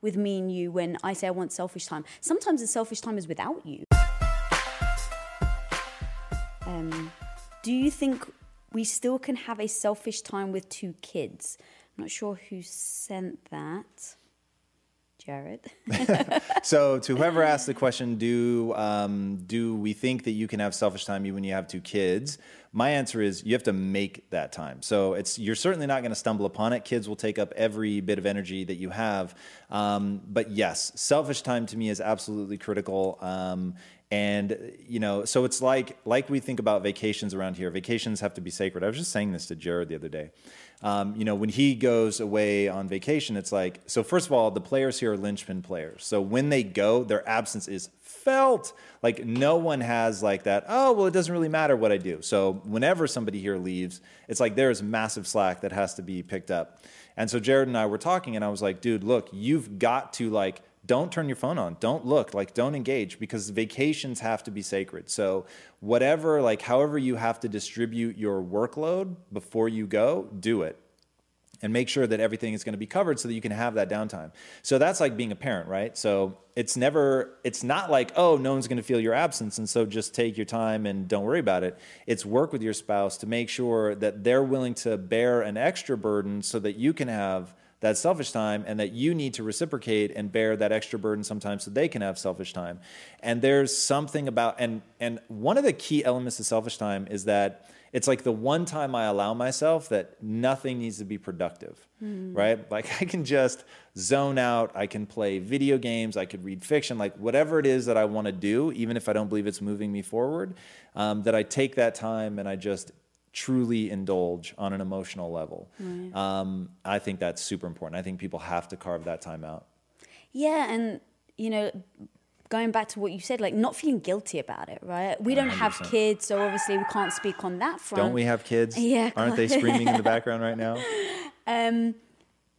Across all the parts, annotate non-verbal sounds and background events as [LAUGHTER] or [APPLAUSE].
With me and you when I say I want selfish time. Sometimes the selfish time is without you. Um, do you think we still can have a selfish time with two kids? I'm not sure who sent that. Jared. [LAUGHS] [LAUGHS] So to whoever asked the question, do um, do we think that you can have selfish time even when you have two kids? My answer is you have to make that time. So it's you're certainly not going to stumble upon it. Kids will take up every bit of energy that you have. Um, but yes, selfish time to me is absolutely critical. Um, and you know, so it's like like we think about vacations around here. Vacations have to be sacred. I was just saying this to Jared the other day. Um, you know, when he goes away on vacation, it's like so. First of all, the players here are linchpin players. So when they go, their absence is felt. Like no one has like that. Oh well, it doesn't really matter what I do. So whenever somebody here leaves, it's like there is massive slack that has to be picked up. And so Jared and I were talking, and I was like, dude, look, you've got to like don't turn your phone on. Don't look. Like don't engage because vacations have to be sacred. So whatever like however you have to distribute your workload before you go do it and make sure that everything is going to be covered so that you can have that downtime. So that's like being a parent right? So it's never it's not like oh no one's going to feel your absence and so just take your time and don't worry about it. It's work with your spouse to make sure that they're willing to bear an extra burden so that you can have that selfish time and that you need to reciprocate and bear that extra burden sometimes so they can have selfish time. And there's something about and and one of the key elements of selfish time is that it's like the one time i allow myself that nothing needs to be productive right? [LAUGHS] Like i can just zone out. I can play video games. I could read fiction. Like whatever it is that i want to do even if i don't believe it's moving me forward um, that i take that time and i just truly indulge on an emotional level. Um, I think that's super important. I think people have to carve that time out. yeah, and you know, going back to what you said, like not feeling guilty about it, right? We don't have kids, so obviously we can't speak on that front. Don't we have kids? [LAUGHS] Yeah, Aren't they screaming in the [LAUGHS] background right now? Um,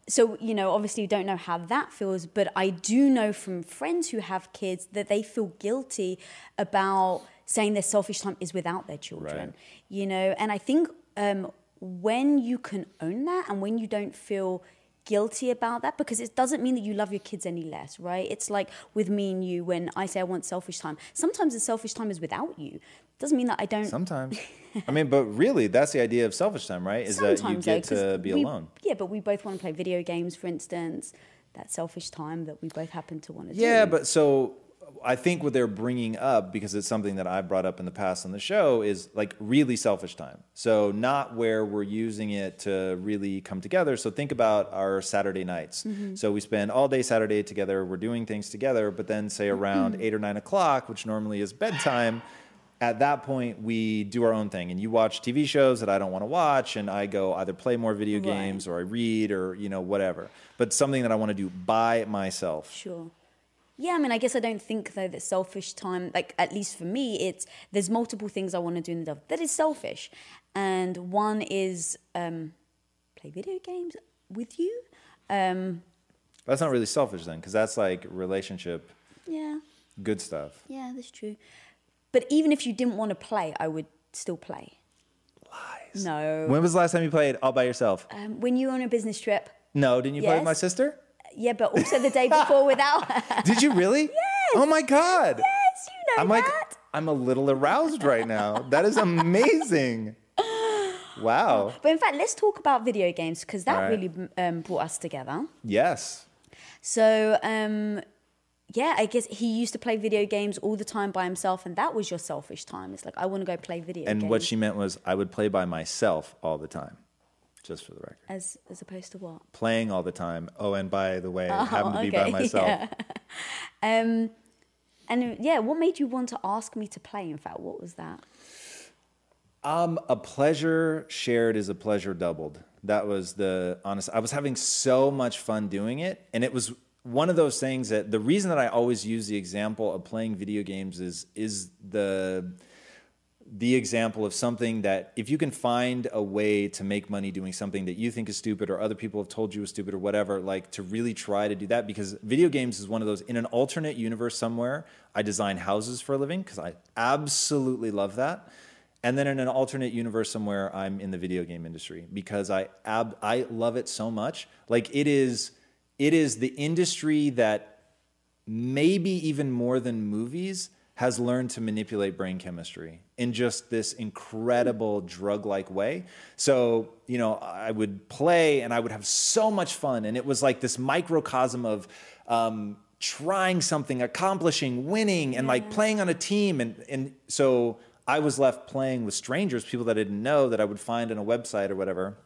so you know obviously you don't know how that feels but i do know from friends who have kids that they feel guilty about saying their selfish time is without their children Right. you know and i think um, when you can own that and when you don't feel guilty about that because it doesn't mean that you love your kids any less right it's like with me and you when i say i want selfish time sometimes the selfish time is without you doesn't mean that i don't Sometimes. [LAUGHS] I mean, but really, that's the idea of selfish time, right? Is that you Sometimes, though, to be we- alone. Yeah, but we both want to play video games, for instance. That selfish time that we both happen to want to do. Yeah, but so I think what they're bringing up, because it's something that I've brought up in the past on the show, is like really selfish time. So not where we're using it to really come together. So think about our Saturday nights. Mm-hmm. So we spend all day Saturday together. We're doing things together, but then say mm-hmm. around eight or nine o'clock, which normally is bedtime. At that point, we do our own thing, and you watch TV shows that I don't want to watch, and I go either play more video Right. games or I read or you know whatever. But something that I want to do by myself. Sure. Yeah, I mean, I guess I don't think though that selfish time, like at least for me, it's there's multiple things I want to do in the day that is selfish, and one is um, play video games with you. Um, That's not really selfish then, because that's like relationship yeah, good stuff. yeah, that's true. But even if you didn't want to play, I would still play. Lies. No. When was the last time you played all by yourself? Um, when you're on a business trip, No, didn't you play with my sister? Yeah, but also the day [LAUGHS] before without her. Did you really? yes. Oh my god. Yes, you know I'm like that. I'm a little aroused right now. That is amazing. [LAUGHS] Wow. But in fact, let's talk about video games because that right. really um, brought us together. Yes. So, um, yeah, I guess he used to play video games all the time by himself, and that was your selfish time. It's like I want to go play video And games. what she meant was I would play by myself all the time, just for the record. as as opposed to what? Playing all the time. Oh, and by the way, I happen to be by okay, [LAUGHS] myself. yeah. Um, and yeah, what made you want to ask me to play? In fact, what was that? Um, a pleasure shared is a pleasure doubled. That was the honest. I was having so much fun doing it, and it was one of those things that the reason that I always use the example of playing video games is is the the example of something that if you can find a way to make money doing something that you think is stupid or other people have told you is stupid or whatever, like to really try to do that because video games is one of those in an alternate universe somewhere. I design houses for a living because I absolutely love that. And then in an alternate universe somewhere, I'm in the video game industry because I ab- I love it so much. Like it is it is the industry that maybe even more than movies, has learned to manipulate brain chemistry in just this incredible drug like way. So, you know, I would play and I would have so much fun. And it was like this microcosm of um, trying something, accomplishing, winning, and like playing on a team. And, and so I was left playing with strangers, people that I didn't know that I would find on a website or whatever.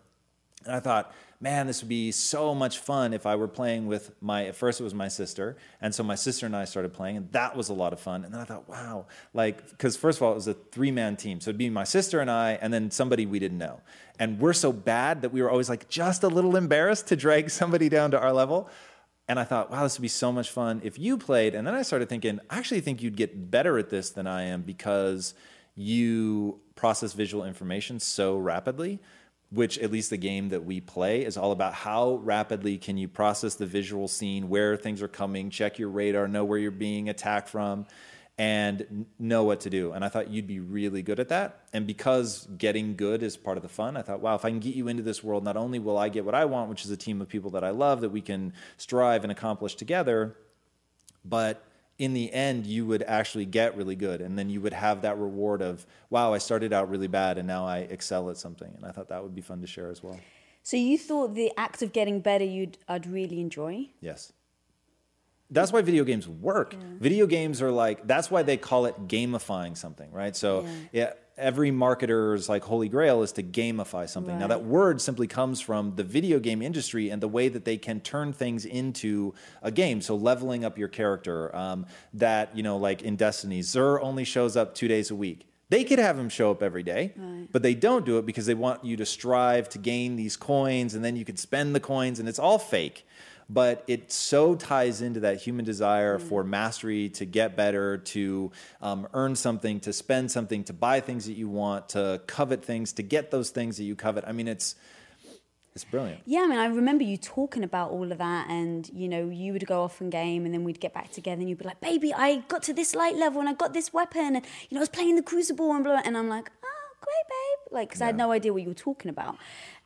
And I thought, man, this would be so much fun if I were playing with my, at first it was my sister. And so my sister and I started playing, and that was a lot of fun. And then I thought, wow, like, because first of all, it was a three man team. So it'd be my sister and I, and then somebody we didn't know. And we're so bad that we were always like just a little embarrassed to drag [LAUGHS] somebody down to our level. And I thought, wow, this would be so much fun if you played. And then I started thinking, I actually think you'd get better at this than I am because you process visual information so rapidly which at least the game that we play is all about how rapidly can you process the visual scene where things are coming check your radar know where you're being attacked from and know what to do. And i thought you'd be really good at that. And because getting good is part of the fun i thought wow if i can get you into this world not only will i get what i want which is a team of people that i love that we can strive and accomplish together but in the end you would actually get really good and then you would have that reward of wow i started out really bad and now i excel at something. And i thought that would be fun to share as well. So you thought the act of getting better, you'd I'd really enjoy. yes. That's why video games work. Video games are like that's why they call it gamifying something right? So yeah, every marketer's like holy grail is to gamify something. Now that word simply comes from the video game industry and the way that they can turn things into a game. So leveling up your character um, that you know like in destiny Xûr only shows up two days a week. They could have him show up every day, but they don't do it because they want you to strive to gain these coins and then you can spend the coins and it's all fake but it so ties into that human desire for mastery to get better to um, earn something to spend something to buy things that you want to covet things to get those things that you covet i mean it's it's brilliant Yeah, I mean, I remember you talking about all of that, and you know, you would go off and game, and then we'd get back together, and you'd be like, "Baby, I got to this light level, and I got this weapon, and you know, I was playing the Crucible, and blah." blah," And I'm like, "Oh, great, babe!" Like, because I had no idea what you were talking about.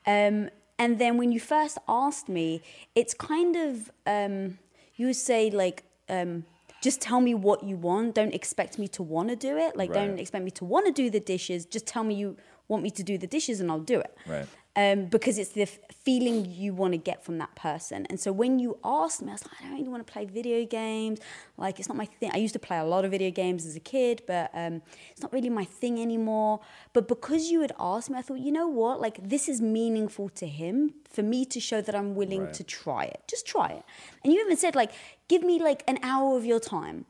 Um, and then when you first asked me, it's kind of um, you would say like. Um, just tell me what you want. Don't expect me to want to do it. Like, don't expect me to want to do the dishes. Just tell me you want me to do the dishes, and I'll do it Right. Um, because it's the f- feeling you want to get from that person. And so when you asked me, I was like, I don't really want to play video games. Like, it's not my thing. I used to play a lot of video games as a kid, but um, it's not really my thing anymore. But because you had asked me, I thought, you know what? Like, this is meaningful to him for me to show that I'm willing Right. to try it. Just try it. And you even said, like, give me like an hour of your time.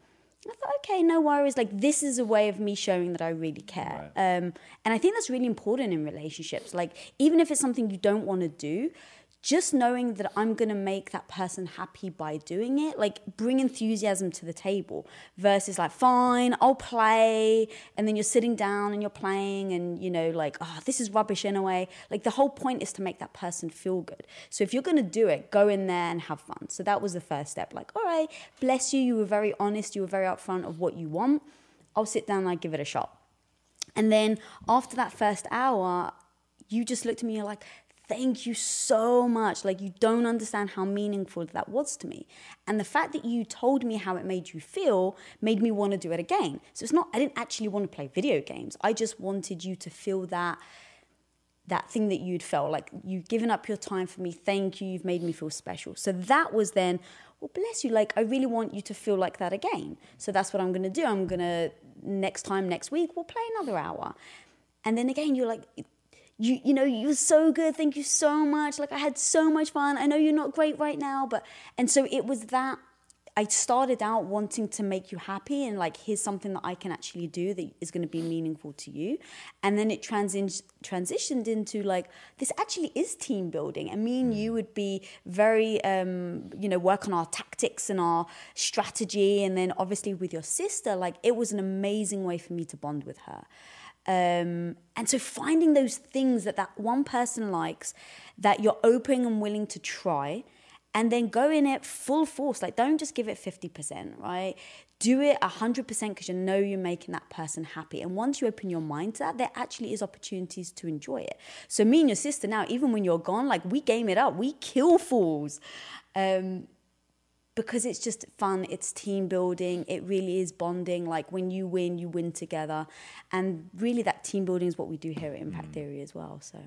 I thought, okay, no worries. Like, this is a way of me showing that I really care. Um, and I think that's really important in relationships. Like, even if it's something you don't want to do, just knowing that I'm going to make that person happy by doing it, like, bring enthusiasm to the table versus, like, fine, I'll play. And then you're sitting down and you're playing, and, you know, like, oh, this is rubbish anyway. Like, the whole point is to make that person feel good. So if you're going to do it, go in there and have fun. So that was the first step. Like, all right, bless you. You were very honest. You were very upfront of what you want. I'll sit down and I give it a shot. And then after that first hour, you just looked at me and you're like, thank you so much. Like, you don't understand how meaningful that was to me. And the fact that you told me how it made you feel made me want to do it again. So it's not, I didn't actually want to play video games. I just wanted you to feel that that thing that you'd felt like you've given up your time for me thank you you've made me feel special so that was then well, bless you. Like, I really want you to feel like that again. So that's what I'm to do. I'm to, next time, next week, we'll play another hour. And then again, you're like, you, you know, you're so good. Thank you so much. Like, I had so much fun. I know you're not great right now, but, and so it was that I started out wanting to make you happy and like here's something that I can actually do that is going to be meaningful to you and then it transi- transitioned into like this actually is team building and me and you would be very um, you know work on our tactics and our strategy and then obviously with your sister like it was an amazing way for me to bond with her um, and so finding those things that that one person likes that you're open and willing to try and then go in it full force. Like, don't just give it 50%, right? Do it 100% because you know you're making that person happy. And once you open your mind to that, there actually is opportunities to enjoy it. So, me and your sister now, even when you're gone, like, we game it up, we kill fools. Um, because it's just fun, it's team building, it really is bonding. Like when you win, you win together. And really, that team building is what we do here at Impact mm. Theory as well. So.